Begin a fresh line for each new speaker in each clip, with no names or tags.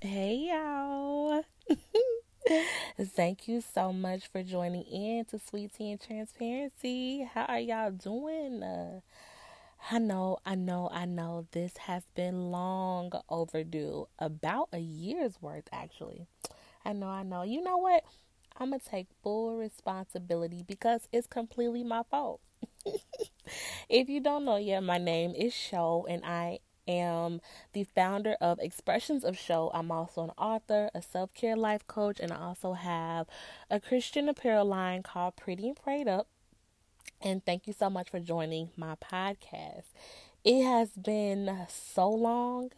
Hey y'all. Thank you so much for joining in to Sweet Tea and Transparency. How are y'all doing? Uh, I know, I know, I know this has been long overdue. About a year's worth, actually. I know, I know. You know what? I'm going to take full responsibility because it's completely my fault. if you don't know yet, my name is Show and I am the founder of Expressions of Show. I'm also an author, a self care life coach, and I also have a Christian apparel line called Pretty and Prayed Up. And thank you so much for joining my podcast. It has been so long,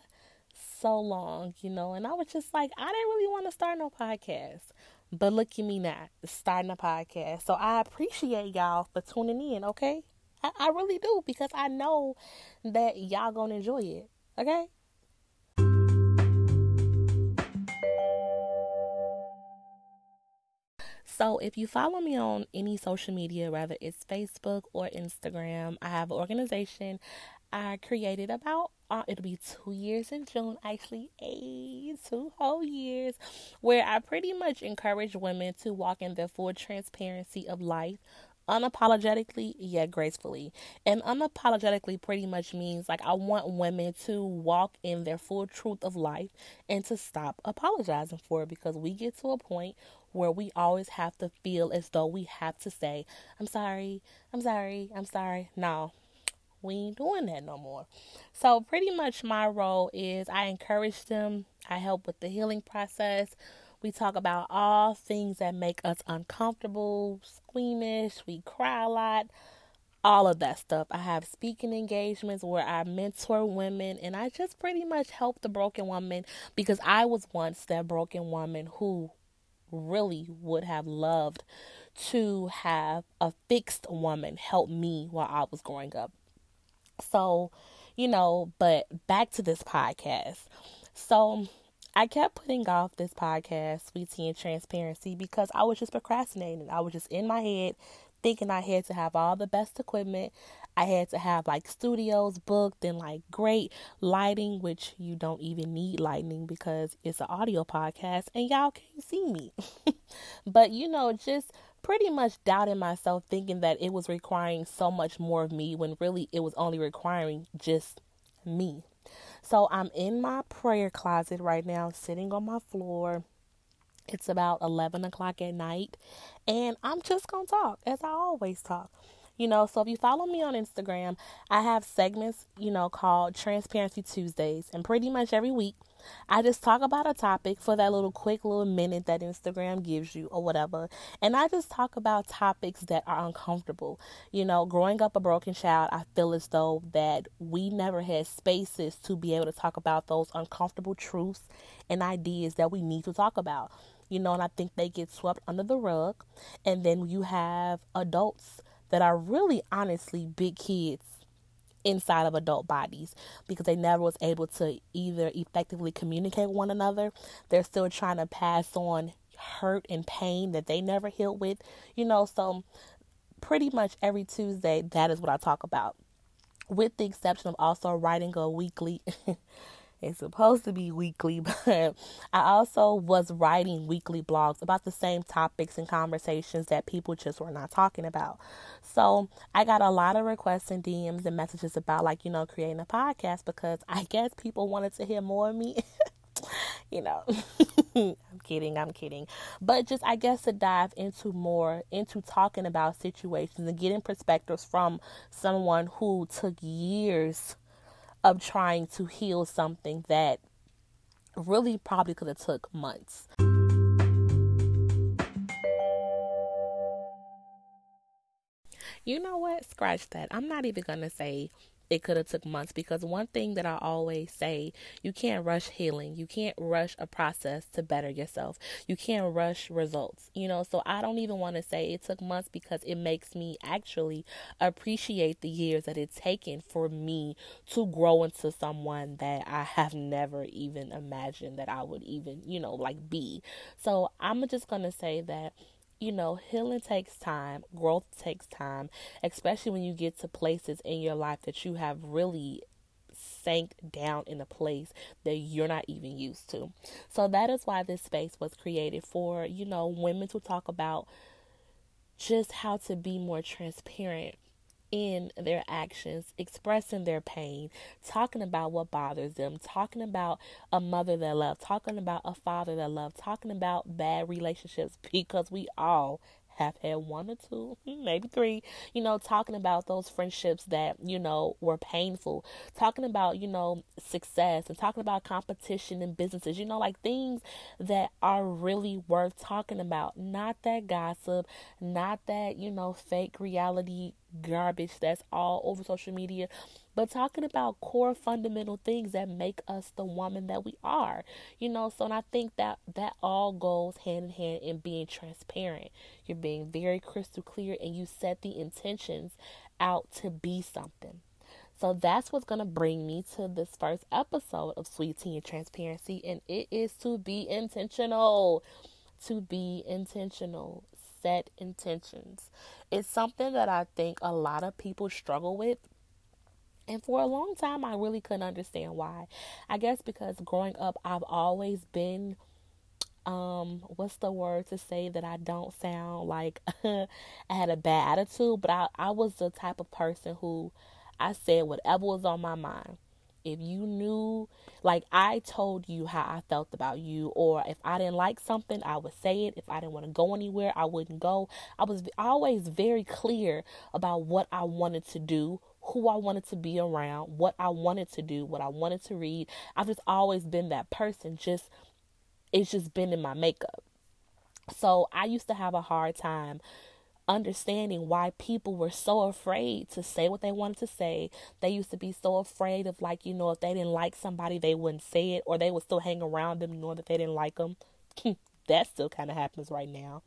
so long, you know, and I was just like, I didn't really want to start no podcast. But look at me now, starting a podcast. So I appreciate y'all for tuning in, okay? I, I really do because I know that y'all gonna enjoy it. Okay? So, if you follow me on any social media, whether it's Facebook or Instagram, I have an organization I created about uh, it'll be two years in June, actually, a two whole years, where I pretty much encourage women to walk in their full transparency of life unapologetically yet gracefully. And unapologetically pretty much means like I want women to walk in their full truth of life and to stop apologizing for it because we get to a point where we always have to feel as though we have to say, I'm sorry, I'm sorry, I'm sorry. No, we ain't doing that no more. So, pretty much my role is I encourage them, I help with the healing process we talk about all things that make us uncomfortable, squeamish, we cry a lot, all of that stuff. I have speaking engagements where I mentor women and I just pretty much help the broken woman because I was once that broken woman who really would have loved to have a fixed woman help me while I was growing up. So, you know, but back to this podcast. So, I kept putting off this podcast, Sweet Tea and Transparency, because I was just procrastinating. I was just in my head thinking I had to have all the best equipment. I had to have like studios booked and like great lighting, which you don't even need lighting because it's an audio podcast and y'all can't see me. but you know, just pretty much doubting myself, thinking that it was requiring so much more of me when really it was only requiring just me. So I'm in my prayer closet right now, sitting on my floor. It's about 11 o'clock at night, and I'm just going to talk as I always talk. You know, so if you follow me on Instagram, I have segments, you know, called Transparency Tuesdays. And pretty much every week, I just talk about a topic for that little quick little minute that Instagram gives you or whatever. And I just talk about topics that are uncomfortable. You know, growing up a broken child, I feel as though that we never had spaces to be able to talk about those uncomfortable truths and ideas that we need to talk about. You know, and I think they get swept under the rug. And then you have adults that are really honestly big kids inside of adult bodies because they never was able to either effectively communicate with one another. They're still trying to pass on hurt and pain that they never healed with, you know, so pretty much every Tuesday that is what I talk about. With the exception of also writing a weekly It's supposed to be weekly, but I also was writing weekly blogs about the same topics and conversations that people just were not talking about. So I got a lot of requests and DMs and messages about, like, you know, creating a podcast because I guess people wanted to hear more of me. you know, I'm kidding, I'm kidding. But just, I guess, to dive into more, into talking about situations and getting perspectives from someone who took years of trying to heal something that really probably could have took months. You know what? Scratch that. I'm not even going to say it could have took months because one thing that I always say, you can't rush healing. You can't rush a process to better yourself. You can't rush results. You know, so I don't even want to say it took months because it makes me actually appreciate the years that it's taken for me to grow into someone that I have never even imagined that I would even, you know, like be. So I'm just going to say that you know, healing takes time, growth takes time, especially when you get to places in your life that you have really sank down in a place that you're not even used to. So that is why this space was created for, you know, women to talk about just how to be more transparent in their actions, expressing their pain, talking about what bothers them, talking about a mother that loved, talking about a father that loved, talking about bad relationships because we all have had one or two, maybe three, you know, talking about those friendships that, you know, were painful, talking about, you know, success and talking about competition in businesses, you know, like things that are really worth talking about. Not that gossip, not that, you know, fake reality garbage that's all over social media, but talking about core fundamental things that make us the woman that we are. You know, so and I think that that all goes hand in hand in being transparent. You're being very crystal clear and you set the intentions out to be something. So that's what's going to bring me to this first episode of Sweet Tea and Transparency. And it is to be intentional. To be intentional. Set intentions. It's something that I think a lot of people struggle with and for a long time, I really couldn't understand why. I guess because growing up, I've always been, um, what's the word to say that I don't sound like I had a bad attitude, but I, I was the type of person who I said whatever was on my mind. If you knew, like I told you how I felt about you, or if I didn't like something, I would say it. If I didn't want to go anywhere, I wouldn't go. I was always very clear about what I wanted to do, who I wanted to be around, what I wanted to do, what I wanted to read. I've just always been that person. Just it's just been in my makeup. So I used to have a hard time understanding why people were so afraid to say what they wanted to say. They used to be so afraid of like, you know, if they didn't like somebody, they wouldn't say it or they would still hang around them knowing that they didn't like them. that still kind of happens right now.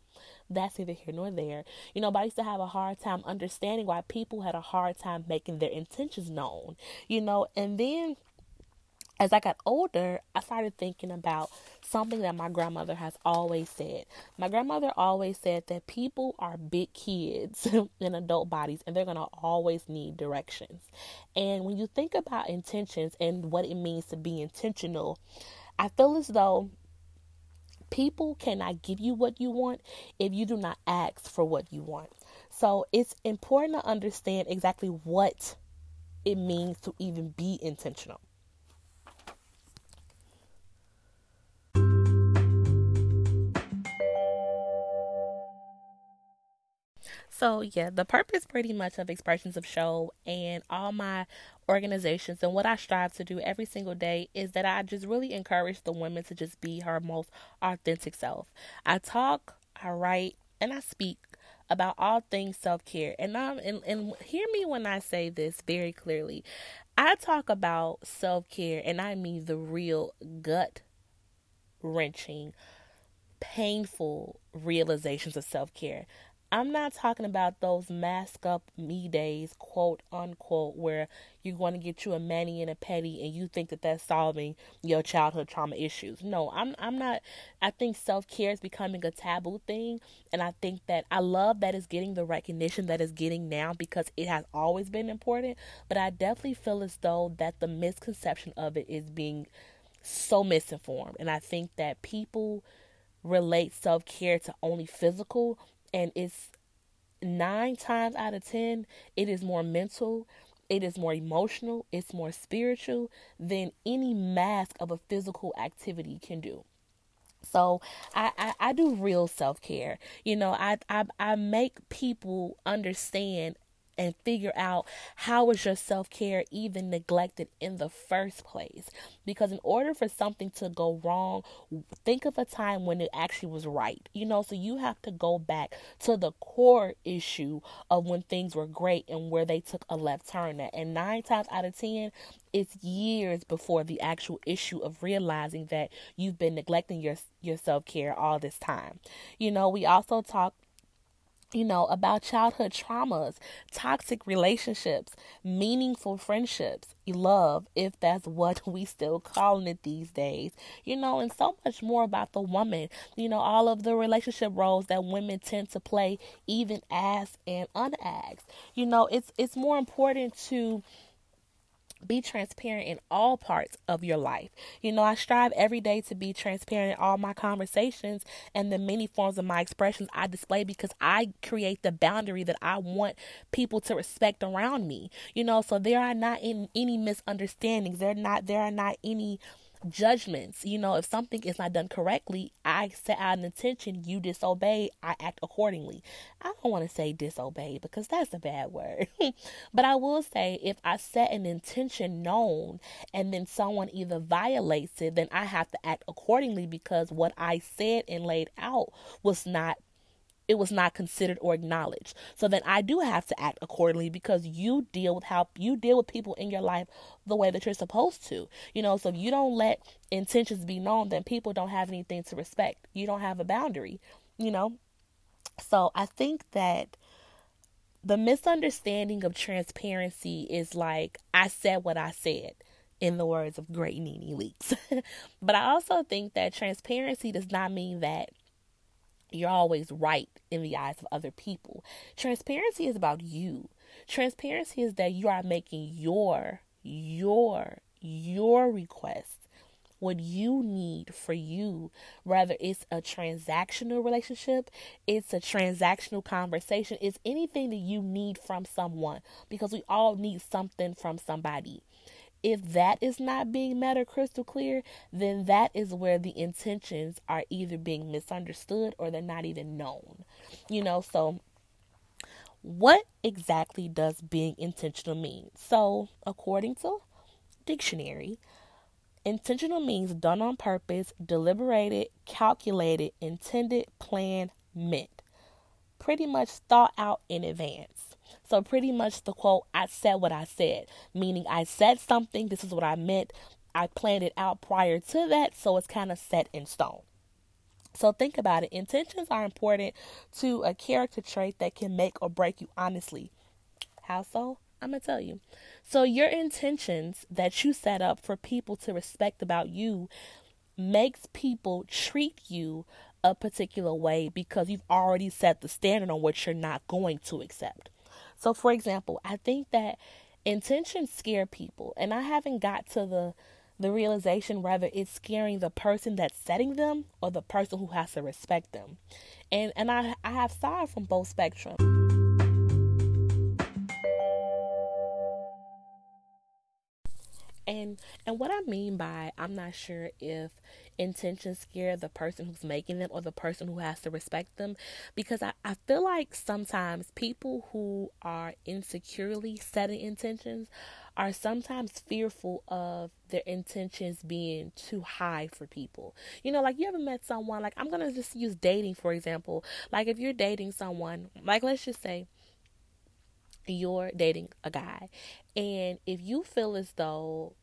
That's neither here nor there. You know, but I used to have a hard time understanding why people had a hard time making their intentions known. You know, and then as I got older, I started thinking about something that my grandmother has always said. My grandmother always said that people are big kids in adult bodies and they're going to always need directions. And when you think about intentions and what it means to be intentional, I feel as though People cannot give you what you want if you do not ask for what you want. So it's important to understand exactly what it means to even be intentional. So, yeah, the purpose pretty much of Expressions of Show and all my organizations and what I strive to do every single day is that I just really encourage the women to just be her most authentic self. I talk, I write, and I speak about all things self care. And um and, and hear me when I say this very clearly. I talk about self care and I mean the real gut wrenching, painful realizations of self care. I'm not talking about those mask up me days, quote unquote, where you're going to get you a mani and a pedi and you think that that's solving your childhood trauma issues. No, I'm I'm not. I think self care is becoming a taboo thing, and I think that I love that it's getting the recognition that it's getting now because it has always been important. But I definitely feel as though that the misconception of it is being so misinformed, and I think that people relate self care to only physical and it's nine times out of ten it is more mental it is more emotional it's more spiritual than any mask of a physical activity can do so I, I, I do real self care. You know, I, I I make people understand and figure out how is your self-care even neglected in the first place. Because in order for something to go wrong think of a time when it actually was right you know? So you have to go back to the core issue of when things were great and where they took a left turn at. And nine times out of ten it's years before the actual issue of realizing that you've been neglecting your your self-care all this time. You know we also talk you know, about childhood traumas, toxic relationships, meaningful friendships, love, if that's what we still calling it these days, you know, and so much more about the woman, you know, all of the relationship roles that women tend to play, even asked and unasked. You know, it's it's more important to be transparent in all parts of your life. You know, I strive every day to be transparent in all my conversations and the many forms of my expressions I display because I create the boundary that I want people to respect around me. You know, so there are not in, any misunderstandings. There not there are not any judgments. You know, if something is not done correctly, I set out an intention, you disobey, I act accordingly. I don't want to say disobey because that's a bad word. but I will say if I set an intention known and then someone either violates it, then I have to act accordingly because what I said and laid out was not it was not considered or acknowledged. So then I do have to act accordingly because you deal with how you deal with people in your life the way that you're supposed to. You know, so if you don't let intentions be known, then people don't have anything to respect. You don't have a boundary, you know? So I think that the misunderstanding of transparency is like I said what I said in the words of great Nene Leakes. but I also think that transparency does not mean that you're always right in the eyes of other people. Transparency is about you. Transparency is that you are making your, your, your request what you need for you. Whether it's a transactional relationship, it's a transactional conversation, it's anything that you need from someone because we all need something from somebody if that is not being met or crystal clear, then that is where the intentions are either being misunderstood or they're not even known. You know, so what exactly does being intentional mean? So, according to dictionary, intentional means done on purpose, deliberated, calculated, intended, planned, meant. Pretty much thought out in advance. So, pretty much the quote, I said what I said, meaning I said something, this is what I meant. I planned it out prior to that, so it's kind of set in stone. So, think about it. Intentions are important to a character trait that can make or break you honestly. How so? I'm going to tell you. So, your intentions that you set up for people to respect about you makes people treat you a particular way because you've already set the standard on what you're not going to accept. So, for example, I think that intentions scare people, and I haven't got to the the realization whether it's scaring the person that's setting them or the person who has to respect them. And and I I have saw from both spectrums. And and what I mean by I'm not sure if intentions scare the person who's making them or the person who has to respect them because I, I feel like sometimes people who are insecurely setting intentions are sometimes fearful of their intentions being too high for people. You know, like you ever met someone, like I'm to just use dating for example. Like if you're dating someone, like let's just say you're dating a guy, and if you feel as though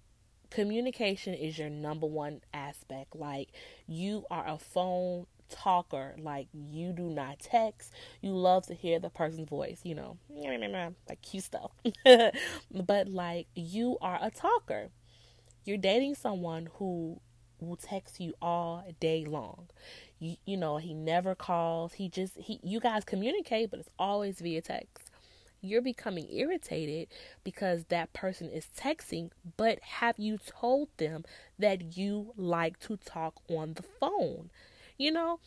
communication is your number one aspect. Like you are a phone talker. Like you do not text. You love to hear the person's voice, you know, like cute stuff. but like you are a talker. You're dating someone who will text you all day long. You, you know, he never calls. He just he you guys communicate, but it's always via text you're becoming irritated because that person is texting, but have you told them that you like to talk on the phone? You know,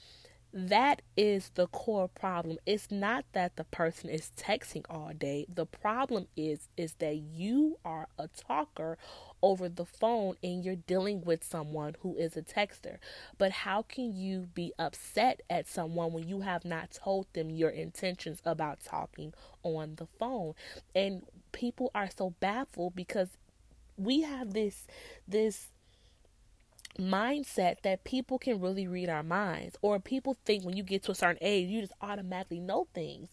that is the core problem. It's not that the person is texting all day. The problem is is that you are a talker over the phone and you're dealing with someone who is a texter. But how can you be upset at someone when you have not told them your intentions about talking on the phone? And people are so baffled because we have this this mindset that people can really read our minds or people think when you get to a certain age you just automatically know things.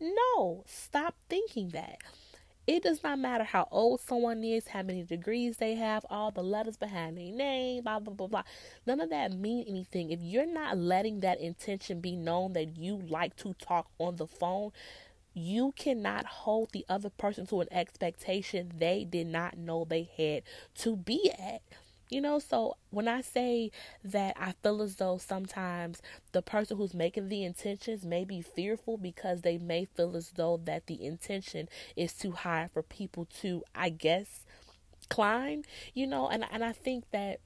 No, stop thinking that. It does not matter how old someone is, how many degrees they have, all the letters behind their name, blah, blah, blah, blah. None of that mean anything. If you're not letting that intention be known that you like to talk on the phone, you cannot hold the other person to an expectation they did not know they had to be at. You know, so when I say that I feel as though sometimes the person who's making the intentions may be fearful because they may feel as though that the intention is too high for people to, I guess, decline, you know, and and I think that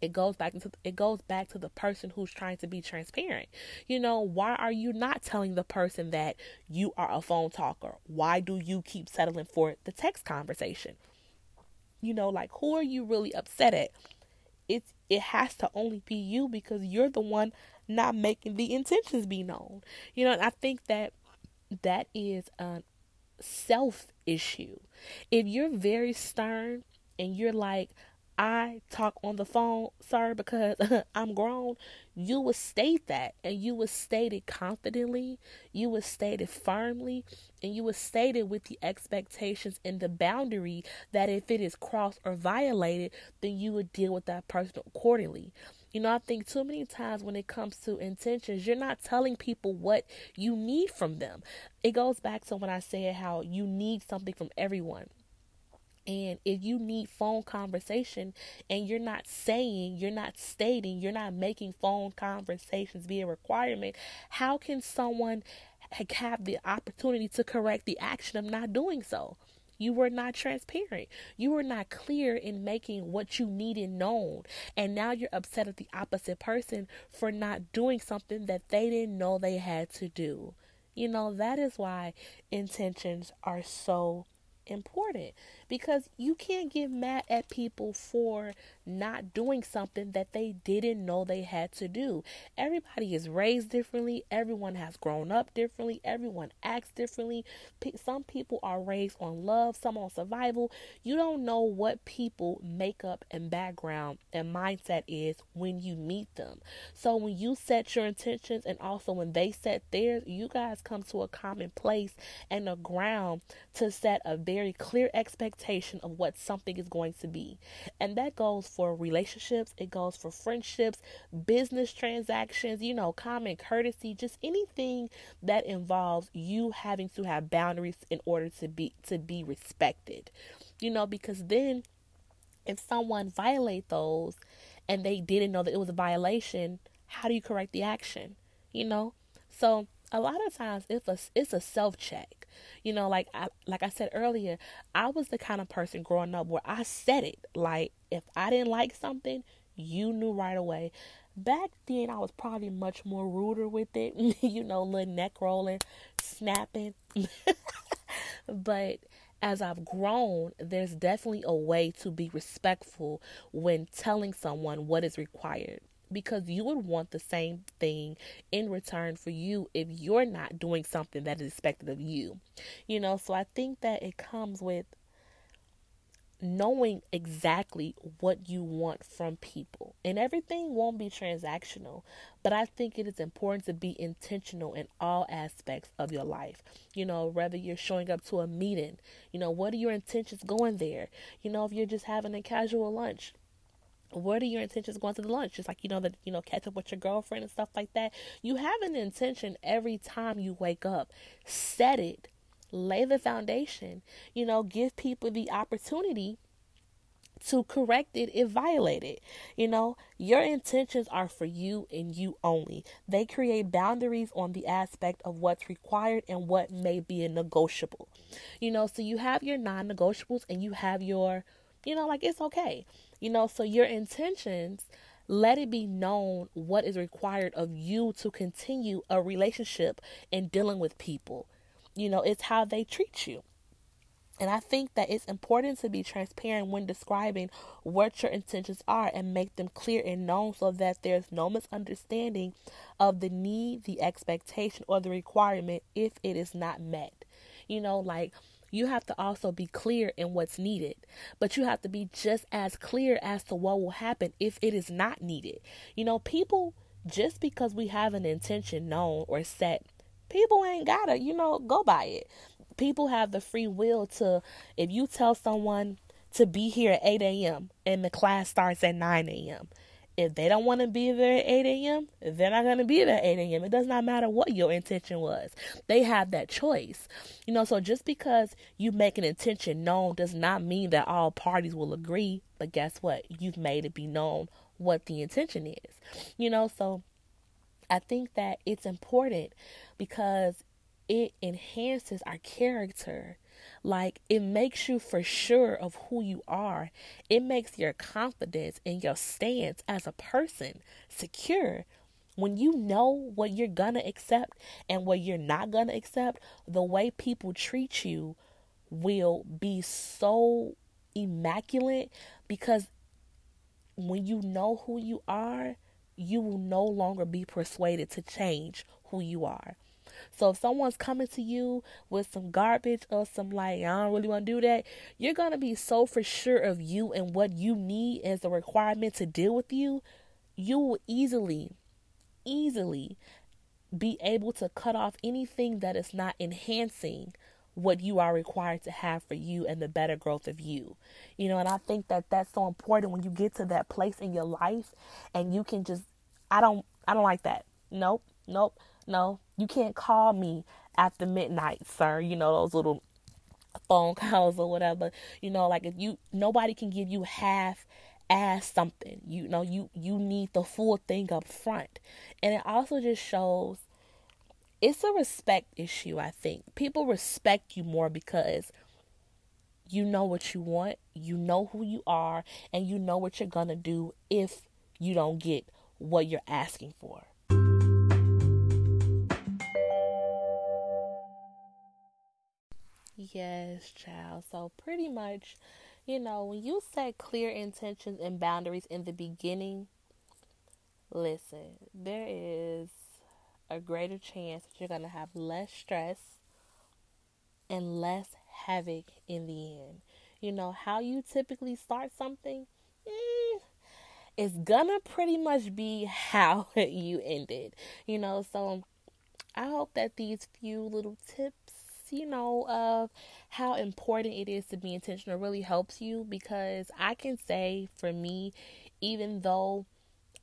it goes back into it goes back to the person who's trying to be transparent. You know, why are you not telling the person that you are a phone talker? Why do you keep settling for the text conversation? You know, like who are you really upset at? It's it has to only be you because you're the one not making the intentions be known. You know, and I think that that is a self issue. If you're very stern and you're like, I talk on the phone, sir, because I'm grown, you would state that and you would state it confidently, you would state it firmly, and you would state it with the expectations and the boundary that if it is crossed or violated, then you would deal with that person accordingly. You know, I think too many times when it comes to intentions, you're not telling people what you need from them. It goes back to when I said how you need something from everyone. And if you need phone conversation and you're not saying, you're not stating, you're not making phone conversations be a requirement, how can someone have the opportunity to correct the action of not doing so? You were not transparent. You were not clear in making what you needed known. And now you're upset at the opposite person for not doing something that they didn't know they had to do. You know, that is why intentions are so important because you can't get mad at people for not doing something that they didn't know they had to do. Everybody is raised differently, everyone has grown up differently, everyone acts differently. Some people are raised on love, some on survival. You don't know what people makeup and background and mindset is when you meet them. So when you set your intentions and also when they set theirs, you guys come to a common place and a ground to set a very clear expectation of what something is going to be. And that goes for relationships, it goes for friendships, business transactions, you know, common courtesy, just anything that involves you having to have boundaries in order to be to be respected. You know, because then if someone violate those and they didn't know that it was a violation, how do you correct the action? You know? So a lot of times it's a it's a self check. You know, like I like I said earlier, I was the kind of person growing up where I said it. Like if I didn't like something, you knew right away. Back then, I was probably much more ruder with it. you know, little neck rolling, snapping. but as I've grown, there's definitely a way to be respectful when telling someone what is required because you would want the same thing in return for you if you're not doing something that is expected of you. You know, so I think that it comes with knowing exactly what you want from people. And everything won't be transactional, but I think it is important to be intentional in all aspects of your life. You know, whether you're showing up to a meeting, you know, what are your intentions going there? You know, if you're just having a casual lunch, what are your intentions going to the lunch? Just like you know that you know catch up with your girlfriend and stuff like that. You have an intention every time you wake up. Set it. Lay the foundation. You know, give people the opportunity to correct it if violated. You know, your intentions are for you and you only. They create boundaries on the aspect of what's required and what may be a negotiable. You know, so you have your non negotiables and you have your, you know, like it's okay. You know, so your intentions, let it be known what is required of you to continue a relationship and dealing with people. You know, it's how they treat you. And I think that it's important to be transparent when describing what your intentions are and make them clear and known so that there's no misunderstanding of the need, the expectation, or the requirement if it is not met. You know, like you have to also be clear in what's needed, but you have to be just as clear as to what will happen if it is not needed. You know, people, just because we have an intention known or set, people ain't gotta, you know, go by it. People have the free will to, if you tell someone to be here at 8 a.m. and the class starts at 9 a.m., if they don't want to be there at 8 a.m., they're not going to be there at 8 a.m. It does not matter what your intention was. They have that choice. You know, so just because you make an intention known does not mean that all parties will agree. But guess what? You've made it be known what the intention is. You know, so I think that it's important because it enhances our character Like it makes you for sure of who you are. It makes your confidence and your stance as a person secure. When you know what you're gonna accept and what you're not gonna accept, the way people treat you will be so immaculate because when you know who you are, you will no longer be persuaded to change who you are. So if someone's coming to you with some garbage or some like, I don't really want to do that, you're going to be so for sure of you and what you need as a requirement to deal with you, you will easily, easily be able to cut off anything that is not enhancing what you are required to have for you and the better growth of you. You know, and I think that that's so important when you get to that place in your life and you can just I don't I don't like that. Nope. Nope. No. You can't call me after midnight, sir. You know, those little phone calls or whatever. You know, like if you nobody can give you half ass something. You know, you you need the full thing up front. And it also just shows it's a respect issue, I think. People respect you more because you know what you want, you know who you are, and you know what you're going to do if you don't get what you're asking for. Yes, child. So, pretty much, you know, when you set clear intentions and boundaries in the beginning, listen, there is a greater chance that you're going to have less stress and less havoc in the end. You know, how you typically start something mm, is gonna pretty much be how you ended. You know, so I hope that these few little tips, you know, of how important it is to be intentional really helps you because I can say for me, even though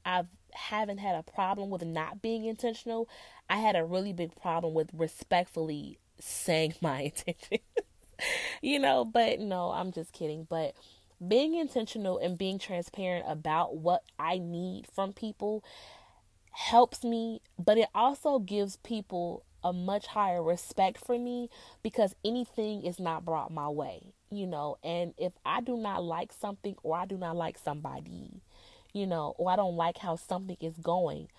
I've haven't had a problem with not being intentional. I had a really big problem with respectfully saying my intention. you know, but no, I'm just kidding. But being intentional and being transparent about what I need from people helps me, but it also gives people a much higher respect for me because anything is not brought my way, you know. And if I do not like something or I do not like somebody, you know, or I don't like how something is going,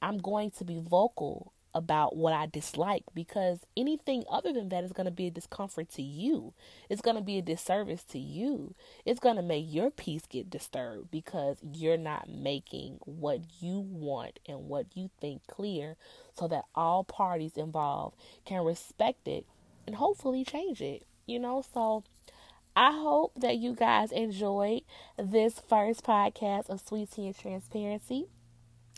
I'm going to be vocal about what I dislike because anything other than that is going to be a discomfort to you. It's going to be a disservice to you. It's going to make your peace get disturbed because you're not making what you want and what you think clear so that all parties involved can respect it and hopefully change it. You know, so I hope that you guys enjoyed this first podcast of Sweet Tea and Transparency.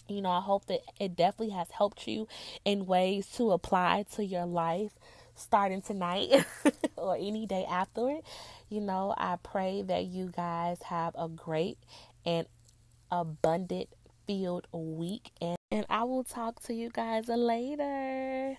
You know, I hope that it definitely has helped you in ways to apply to your life starting tonight or any day after it. You know, I pray that you guys have a great and abundant field week and, and I will talk to you guys later.